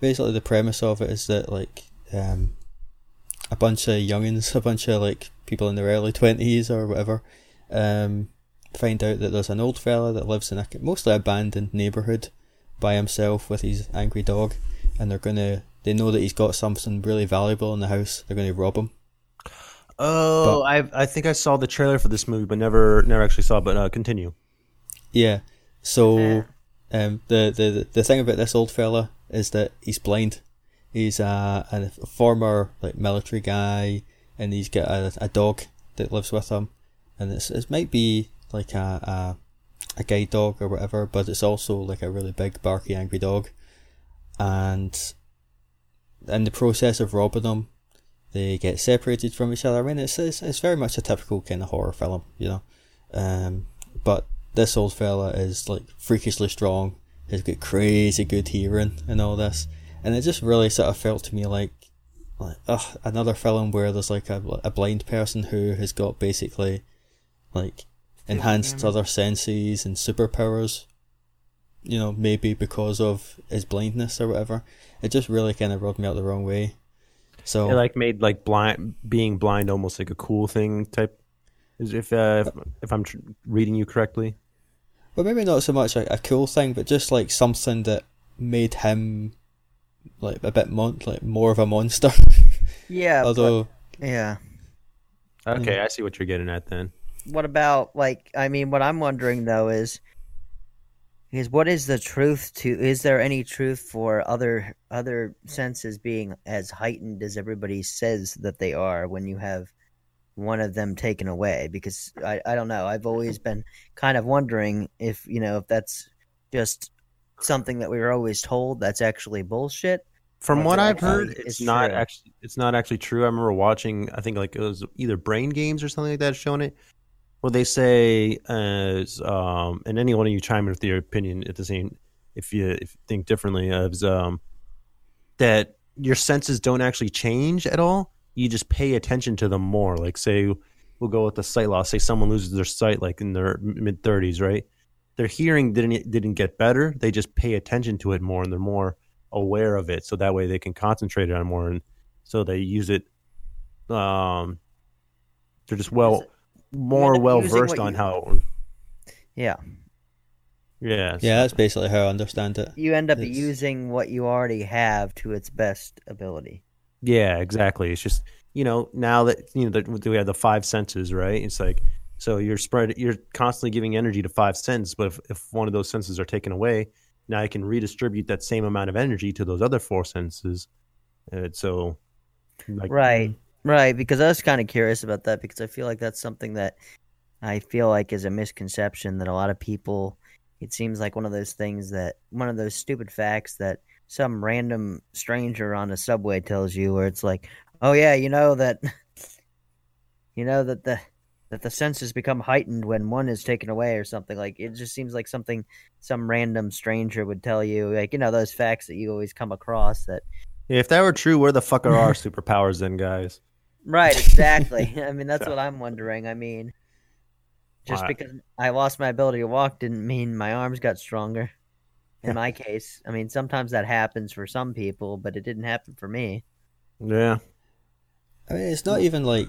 basically the premise of it is that like um a bunch of youngins, (laughs) a bunch of like people in their early twenties or whatever, um find out that there's an old fella that lives in a mostly abandoned neighborhood by himself with his angry dog, and they're gonna they know that he's got something really valuable in the house. They're gonna rob him. Oh, I I think I saw the trailer for this movie, but never never actually saw. it, But uh, continue. Yeah. So Yeah. um the, the the thing about this old fella is that he's blind. He's a, a former like military guy and he's got a, a dog that lives with him and it's it might be like a, a a guide dog or whatever, but it's also like a really big barky angry dog. And in the process of robbing them, they get separated from each other. I mean, it's it's, it's very much a typical kind of horror film, you know. Um, but this old fella is like freakishly strong. He's got crazy good hearing and all this, and it just really sort of felt to me like, like ugh, another film where there's like a, a blind person who has got basically, like, enhanced hearing. other senses and superpowers. You know, maybe because of his blindness or whatever. It just really kind of rubbed me out the wrong way. So It like made like blind being blind almost like a cool thing type. Is if uh, if, if I'm tr- reading you correctly. Well, maybe not so much a, a cool thing, but just like something that made him like a bit mon- like more of a monster. (laughs) Yeah. but- Although, yeah. Okay, I see what you're getting at then. What about like? I mean, what I'm wondering though is, is what is the truth to? Is there any truth for other other senses being as heightened as everybody says that they are when you have one of them taken away? Because I I don't know. I've always been kind of wondering if you know if that's just something that we were always told that's actually bullshit. From what I've heard, it's not true. actually it's not actually true. I remember watching. I think like it was either Brain Games or something like that showing it, where they say, as um, and any one of you chime in with your opinion at the same, if you if you think differently, as um, that your senses don't actually change at all. You just pay attention to them more. Like say, we'll go with the sight loss. Say someone loses their sight like in their mid thirties, right? Their hearing didn't didn't get better. They just pay attention to it more, and they're more aware of it so that way they can concentrate on more and so they use it um they're just well more well versed on you- how Yeah. yeah yeah, that's basically how I understand it. You end up It's- using what you already have to its best ability. yeah exactly it's just you know now that you know that we have the five senses right it's like so you're spread you're constantly giving energy to five senses but if, if one of those senses are taken away now I can redistribute that same amount of energy to those other four senses and so like Right. Right, because I was kind of curious about that because I feel like that's something that I feel like is a misconception that a lot of people it seems like one of those things that one of those stupid facts that some random stranger on a subway tells you where it's like, "Oh yeah, you know that (laughs) you know that the that the senses become heightened when one is taken away or something like it just seems like something some random stranger would tell you like you know those facts that you always come across that if that were true where the fuck are our (laughs) superpowers then guys Right, exactly. (laughs) I mean, that's So- what I'm wondering. I mean, just Alright. because I lost my ability to walk didn't mean my arms got stronger. In my case, I mean, sometimes that happens for some people, but it didn't happen for me. yeah I mean, it's not even like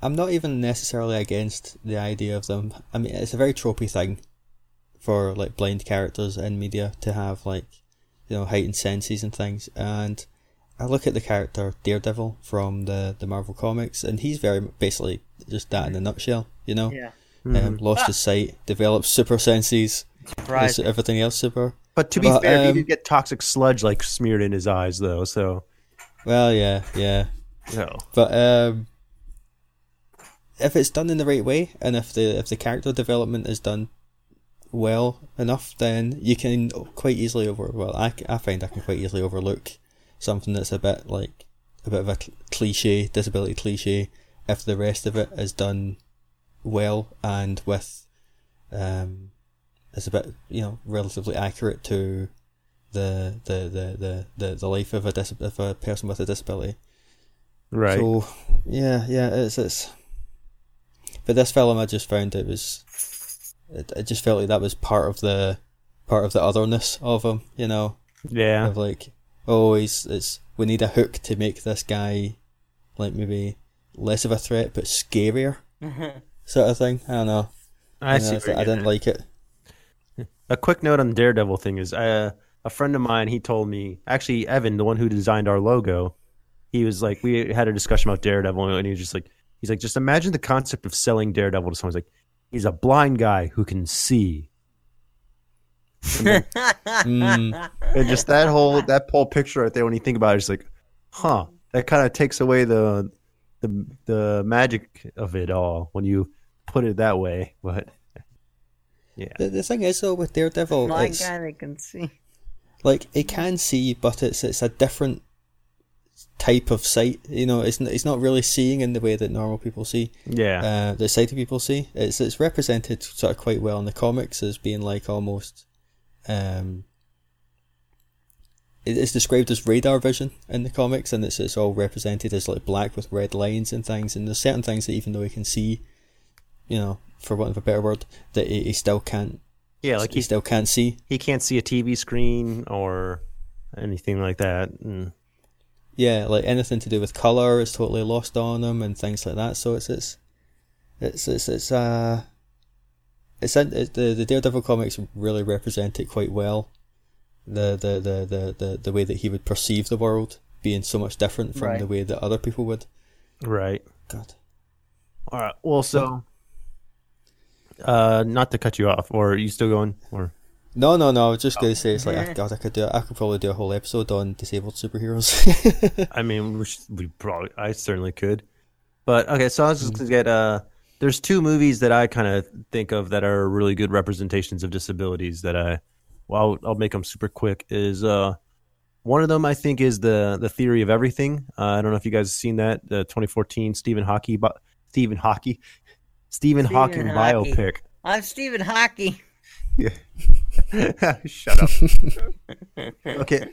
I'm not even necessarily against the idea of them. I mean, it's a very tropey thing for like blind characters in media to have like you know heightened senses and things, and I look at the character Daredevil from the the Marvel comics, and he's very basically just that in a nutshell. You know, Yeah. Mm-hmm. um, lost his sight, developed super senses, Surprise. everything else super. But to be But, fair, he um, did get toxic sludge like smeared in his eyes though. So Well, yeah, yeah. no. But um, if it's done in the right way, and if the if the character development is done well enough, then you can quite easily over. Well, I, I find I can quite easily overlook something that's a bit like a bit of a cliche disability cliche if the rest of it is done well and with um is a bit you know relatively accurate to the the the the, the, the life of a dis- of a person with a disability. Right. So yeah, yeah, it's it's. But this film, I just found it was, it, it just felt like that was part of the, part of the otherness of him. You know, yeah. of like, oh, he's it's we need a hook to make this guy, like maybe less of a threat but scarier, sort of thing. I don't know. I You know, see. it's I didn't getting like it. (laughs) A quick note on the Daredevil thing is, uh, a friend of mine he told me actually Evan, the one who designed our logo, he was like we had a discussion about Daredevil and he was just like he's like just imagine the concept of selling Daredevil to someone. He's like he's a blind guy who can see. Mm, And just that whole that whole picture right there when you think about it, it's like, huh, that kind of takes away the the the magic of it all when you put it that way. But yeah, the, the thing is though with Daredevil, Blind it's guy that can see. like it can see, but it's it's a different type of sight. You know, it's it's not really seeing in the way that normal people see. yeah, uh, the sighted people see. It's it's represented sort of quite well in the comics as being like almost, um, it- it's described as radar vision in the comics, and it's it's all represented as like black with red lines and things. And there's certain things that even though he can see, you know, for want of a better word, that he, he still can't. yeah, like he he still can't see. he can't see a TV screen or anything like that. And Yeah, like anything to do with color is totally lost on him and things like that. So it's it's it's it's it's uh it's, in- it, the the Daredevil comics really represent it quite well. The the, the, the, the the way that he would perceive the world being so much different from Right. the way that other people would. right, God. all right. Well, so uh, not to cut you off, or are you still going? Or No, no, no. I was just gonna say it's like I- God, I could do I could probably do a whole episode on disabled superheroes. I mean, we, should, we probably, I certainly could. But okay, so I was just gonna get uh, there's two movies that I kind of think of that are really good representations of disabilities that I, well, I'll, I'll make them super quick. Is uh, one of them I think is the the Theory of Everything. Uh, I don't know if you guys have seen that the 2014 Stephen Hawking, bi- Stephen Hawking, Stephen, Stephen Hawking Hawking. biopic. I'm Stephen Hockey. Yeah. (laughs) Shut up. (laughs) okay.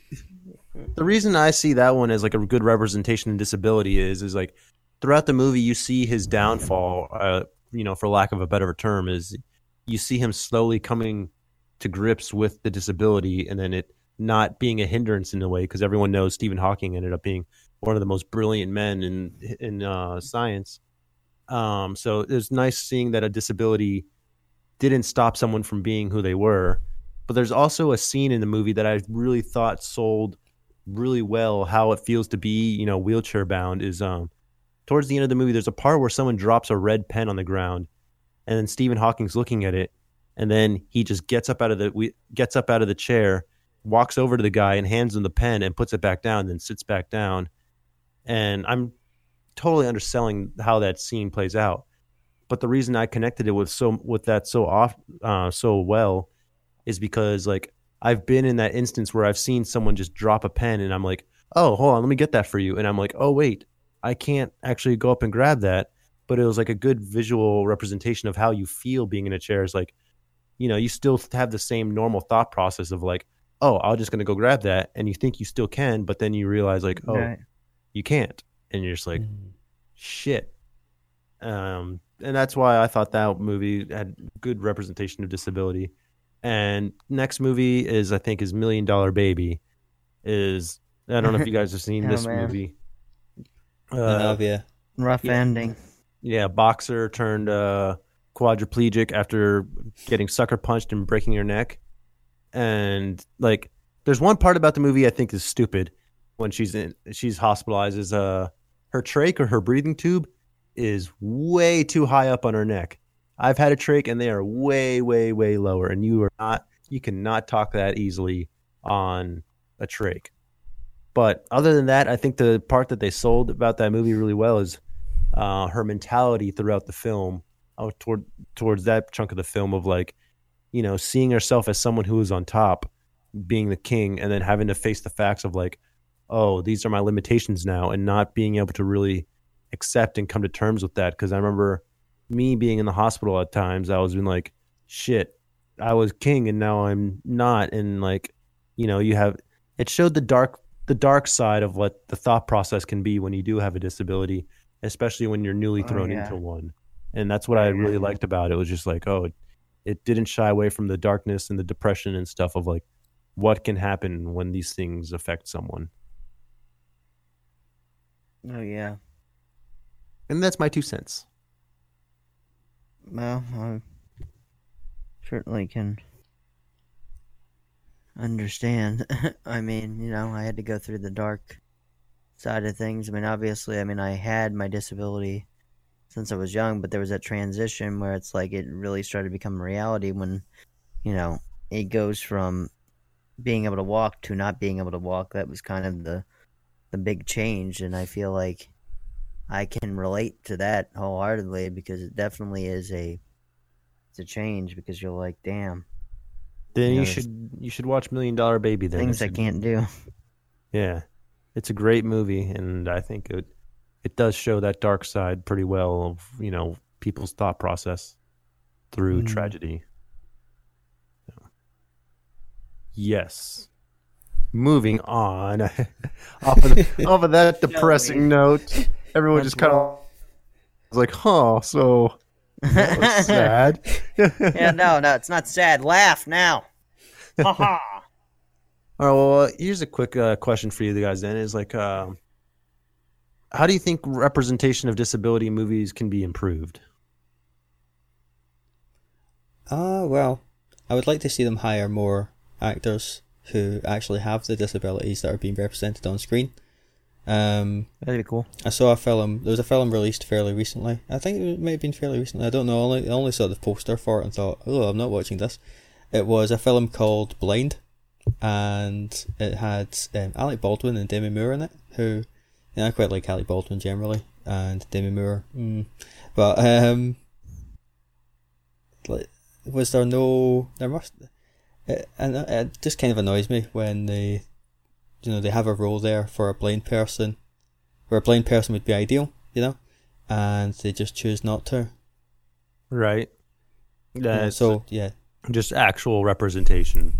The reason I see that one as like a good representation of disability is is like throughout the movie you see his downfall. Uh, you know, for lack of a better term, is you see him slowly coming to grips with the disability, and then it not being a hindrance in a way because everyone knows Stephen Hawking ended up being one of the most brilliant men in in uh, science. Um, so it was nice seeing that a disability didn't stop someone from being who they were. But there's also a scene in the movie that I really thought sold really well how it feels to be, you know, wheelchair bound is um towards the end of the movie there's a part where someone drops a red pen on the ground and then Stephen Hawking's looking at it and then he just gets up out of the we- gets up out of the chair, walks over to the guy and hands him the pen and puts it back down then sits back down. And I'm totally underselling how that scene plays out. But the reason I connected it with so with that so off uh, so well is because like I've been in that instance where I've seen someone just drop a pen and I'm like, oh, hold on, let me get that for you. And I'm like, oh, wait, I can't actually go up and grab that. But it was like a good visual representation of how you feel being in a chair. Is like, you know, you still have the same normal thought process of like, oh, I'm just going to go grab that. And you think you still can, but then you realize like, oh, Right. you can't. And you're just like, Mm. shit. Um, and that's why I thought that movie had good representation of disability. And next movie is I think is Million Dollar Baby. Is I don't know if you (laughs) guys have seen Oh, this man. movie. I Uh, yeah. Rough Yeah. ending. yeah, boxer turned uh, quadriplegic after getting sucker punched and breaking her neck. And like, there's one part about the movie I think is stupid. when she's in she's hospitalized is uh her trach or her breathing tube is way too high up on her neck. I've had a trach and they are way way way lower and you are not you cannot talk that easily on a trach. But other than that, I think the part that they sold about that movie really well is uh, her mentality throughout the film, uh, toward towards that chunk of the film of like, you know, seeing herself as someone who is on top, being the king, and then having to face the facts of like, oh, these are my limitations now, and not being able to really accept and come to terms with that. Because I remember me being in the hospital at times, I was being like, shit, I was king and now I'm not, and like, you know, you have it showed the dark the dark side of what the thought process can be when you do have a disability, especially when you're newly Oh, thrown yeah. into one. And that's what I really liked about it. It was just like, oh, it, it didn't shy away from the darkness and the depression and stuff of like what can happen when these things affect someone. Oh yeah. And that's my two cents. Well, I certainly can understand. (laughs) I mean, you know, I had to go through the dark side of things. I mean, obviously, I mean, I had my disability since I was young, but there was that transition where it's like it really started to become a reality when, you know, it goes from being able to walk to not being able to walk. That was kind of the the big change, and I feel like I can relate to that wholeheartedly because it definitely is a it's a change because you're like, damn, Then Yeah, you should you should watch Million Dollar Baby. Then things I can't do. Yeah, it's a great movie, and I think it it does show that dark side pretty well of you know people's thought process through Mm. tragedy. So, Yes. Moving on, (laughs) off of the, (laughs) off of that depressing note, everyone Let's just kind of was like, "Huh." So that was sad. (laughs) yeah, no, no, it's not sad. Laugh now. Ha ha. (laughs) All right. Well, uh, here's a quick uh, question for you guys. Then is like, um how do you think representation of disability in movies can be improved? Ah, well, I would like to see them hire more actors who actually have the disabilities that are being represented on screen. Um, be cool. I saw a film. There was a film released fairly recently. I think it may have been fairly recently. I don't know. I only, only saw the poster for it and thought, oh, I'm not watching this. It was a film called Blind, and it had um, Alec Baldwin and Demi Moore in it. Who, you know, I quite like Alec Baldwin generally, and Demi Moore. Mm. But um, like, was there no? There must. It, and it just kind of annoys me when they you know, they have a role there for a blind person, where a blind person would be ideal, you know, and they just choose not to. Right. You know, so yeah, just actual representation.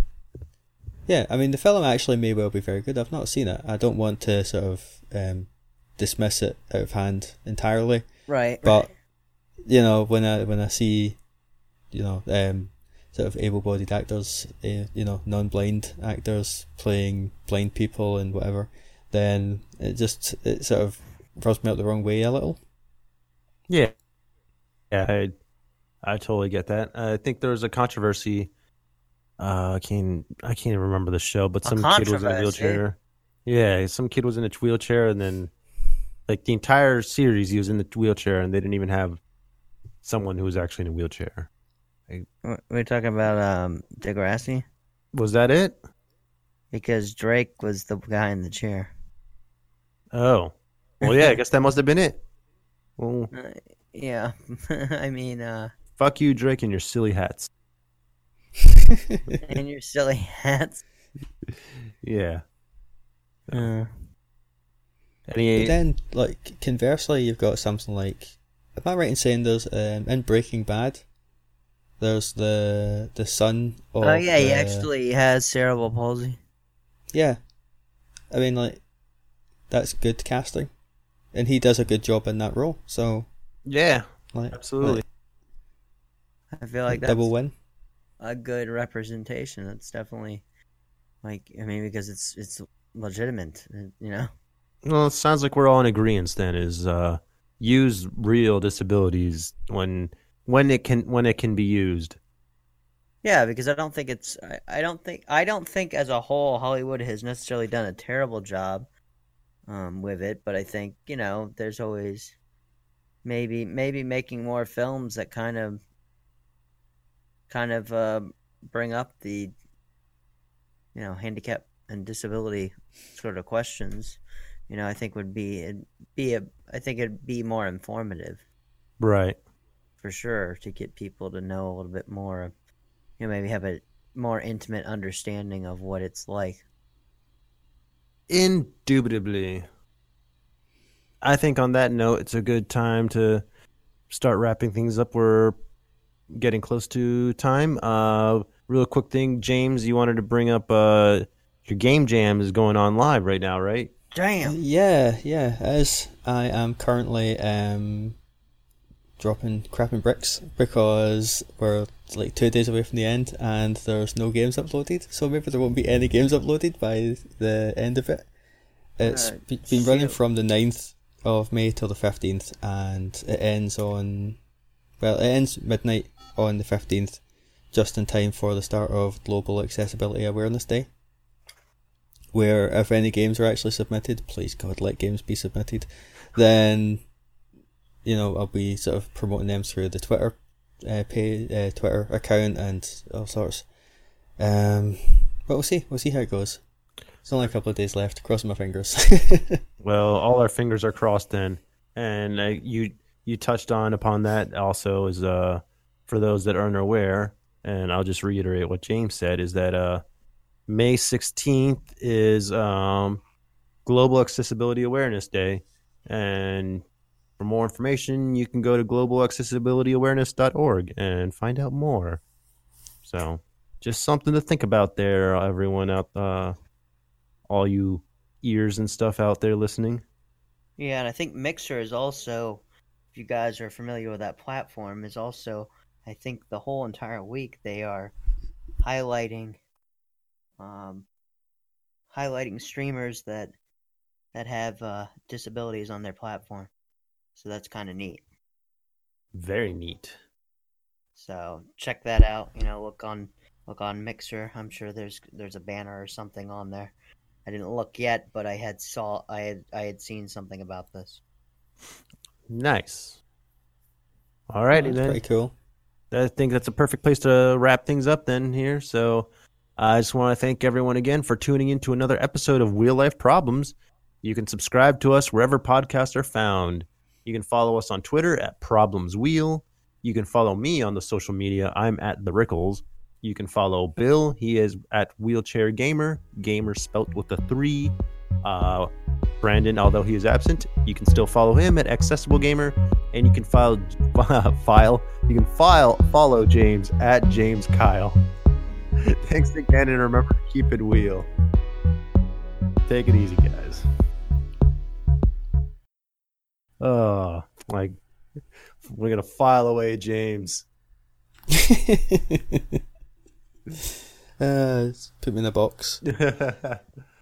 yeah. I mean, the film actually may well be very good. I've not seen it. I don't want to sort of um, dismiss it out of hand entirely, Right. but you know, when I when I see, you know, um, sort of able-bodied actors, uh, you know, non-blind actors playing blind people and whatever, then it just it sort of rubs me up the wrong way a little. Yeah. Yeah. I, I totally get that. I think there was a controversy. Uh, I can't. I can't even remember the show, but some kid was in a wheelchair. Yeah, some kid was in a wheelchair, and then like the entire series, he was in the wheelchair, and they didn't even have someone who was actually in a wheelchair. We're talking about um Degrassi Was that it? because Drake was the guy in the chair. Oh, well, yeah. I guess that must have been it. Well, (laughs) Uh, yeah, (laughs) I mean, uh, fuck you, Drake, and your silly hats. and your silly hats. (laughs) Yeah. Uh, Any? But then, like conversely, you've got something like, am I right in saying there's um, in Breaking Bad, there's the the son of oh yeah, he the- actually has cerebral palsy. yeah, I mean like, that's good casting, and he does a good job in that role. So yeah, like, absolutely. I feel like that's double win. a good representation. That's definitely like I mean because it's it's legitimate, you know. Well, it sounds like we're all in agreement. Then is uh, use real disabilities when when it can when it can be used. Yeah, because I don't think it's I, I don't think I don't think as a whole Hollywood has necessarily done a terrible job um, with it. But I think you know, there's always maybe maybe making more films that kind of kind of uh, bring up the you know handicap and disability sort of questions. You know, I think would be it'd be a I think it'd be more informative Right. For sure to get people to know a little bit more. You know, maybe have a more intimate understanding of what it's like. Indubitably. I think on that note, it's a good time to start wrapping things up. We're getting close to time. Uh, real quick thing, James, you wanted to bring up uh, your game jam is going on live right now, right? Damn. Yeah, yeah. As I am currently um, dropping crap and bricks because we're like two days away from the end and there's no games uploaded, so maybe there won't be any games uploaded by the end of it. It's Uh, be- been running from the 9th of May till the 15th and it ends on, well, it ends midnight on the 15th, just in time for the start of Global Accessibility Awareness Day where if any games are actually submitted, please God, let games be submitted, then you know I'll be sort of promoting them through the Twitter uh, pay, uh, Twitter account and all sorts. Um, but we'll see. We'll see how it goes. It's only a couple of days left. Crossing my fingers. (laughs) Well, all our fingers are crossed then, and uh, you you touched on upon that also is uh for those that aren't aware, and I'll just reiterate what James said is that uh May sixteenth is um Global Accessibility Awareness Day, and for more information, you can go to globalaccessibilityawareness.org and find out more. So, just something to think about there, everyone out, uh, all you ears and stuff out there listening. Yeah, and I think Mixer is also, if you guys are familiar with that platform, is also, I think the whole entire week they are highlighting, um, highlighting streamers that that have uh, disabilities on their platform. So that's kind of neat. Very neat. So check that out. You know, look on look on Mixer. I'm sure there's there's a banner or something on there. I didn't look yet, but I had saw I had I had seen something about this. Nice. All righty then. pretty cool. I think that's a perfect place to wrap things up then here. So uh, I just want to thank everyone again for tuning in to another episode of Wheel Life Problems. You can subscribe to us wherever podcasts are found. You can follow us on Twitter at Problems Wheel. You can follow me on the social media. I'm at the Rickles. You can follow Bill. He is at Wheelchair Gamer. Gamer spelt with a three. Uh, Brandon, although he is absent, you can still follow him at Accessible Gamer, and you can file (laughs) file. You can file follow James at James Kyle. (laughs) Thanks again, and remember to keep it wheel. Take it easy, guys. Oh, like we're gonna file away James. (laughs) uh, put me in a box. (laughs)